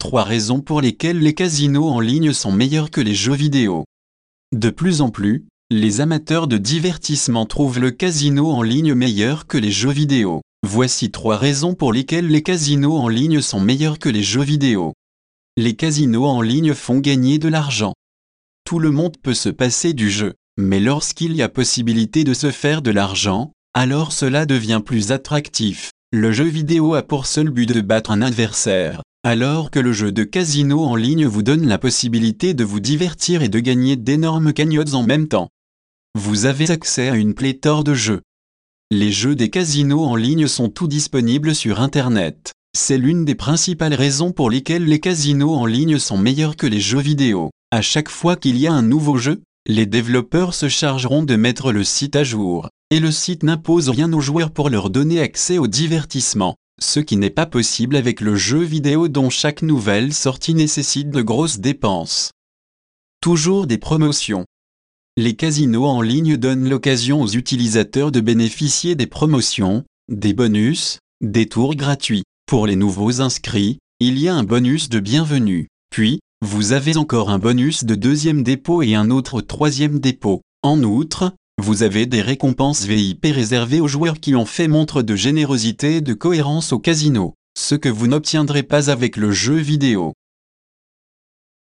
3 raisons pour lesquelles les casinos en ligne sont meilleurs que les jeux vidéo. De plus en plus, les amateurs de divertissement trouvent le casino en ligne meilleur que les jeux vidéo. Voici trois raisons pour lesquelles les casinos en ligne sont meilleurs que les jeux vidéo. Les casinos en ligne font gagner de l'argent. Tout le monde peut se passer du jeu, mais lorsqu'il y a possibilité de se faire de l'argent, alors cela devient plus attractif. Le jeu vidéo a pour seul but de battre un adversaire, alors que le jeu de casino en ligne vous donne la possibilité de vous divertir et de gagner d'énormes cagnottes en même temps. Vous avez accès à une pléthore de jeux. Les jeux des casinos en ligne sont tout disponibles sur Internet. C'est l'une des principales raisons pour lesquelles les casinos en ligne sont meilleurs que les jeux vidéo. À chaque fois qu'il y a un nouveau jeu, les développeurs se chargeront de mettre le site à jour, et le site n'impose rien aux joueurs pour leur donner accès au divertissement, ce qui n'est pas possible avec le jeu vidéo dont chaque nouvelle sortie nécessite de grosses dépenses. Toujours des promotions. Les casinos en ligne donnent l'occasion aux utilisateurs de bénéficier des promotions, des bonus, des tours gratuits. Pour les nouveaux inscrits, il y a un bonus de bienvenue. Puis, vous avez encore un bonus de deuxième dépôt et un autre au troisième dépôt. En outre, vous avez des récompenses VIP réservées aux joueurs qui ont fait montre de générosité et de cohérence au casino, ce que vous n'obtiendrez pas avec le jeu vidéo.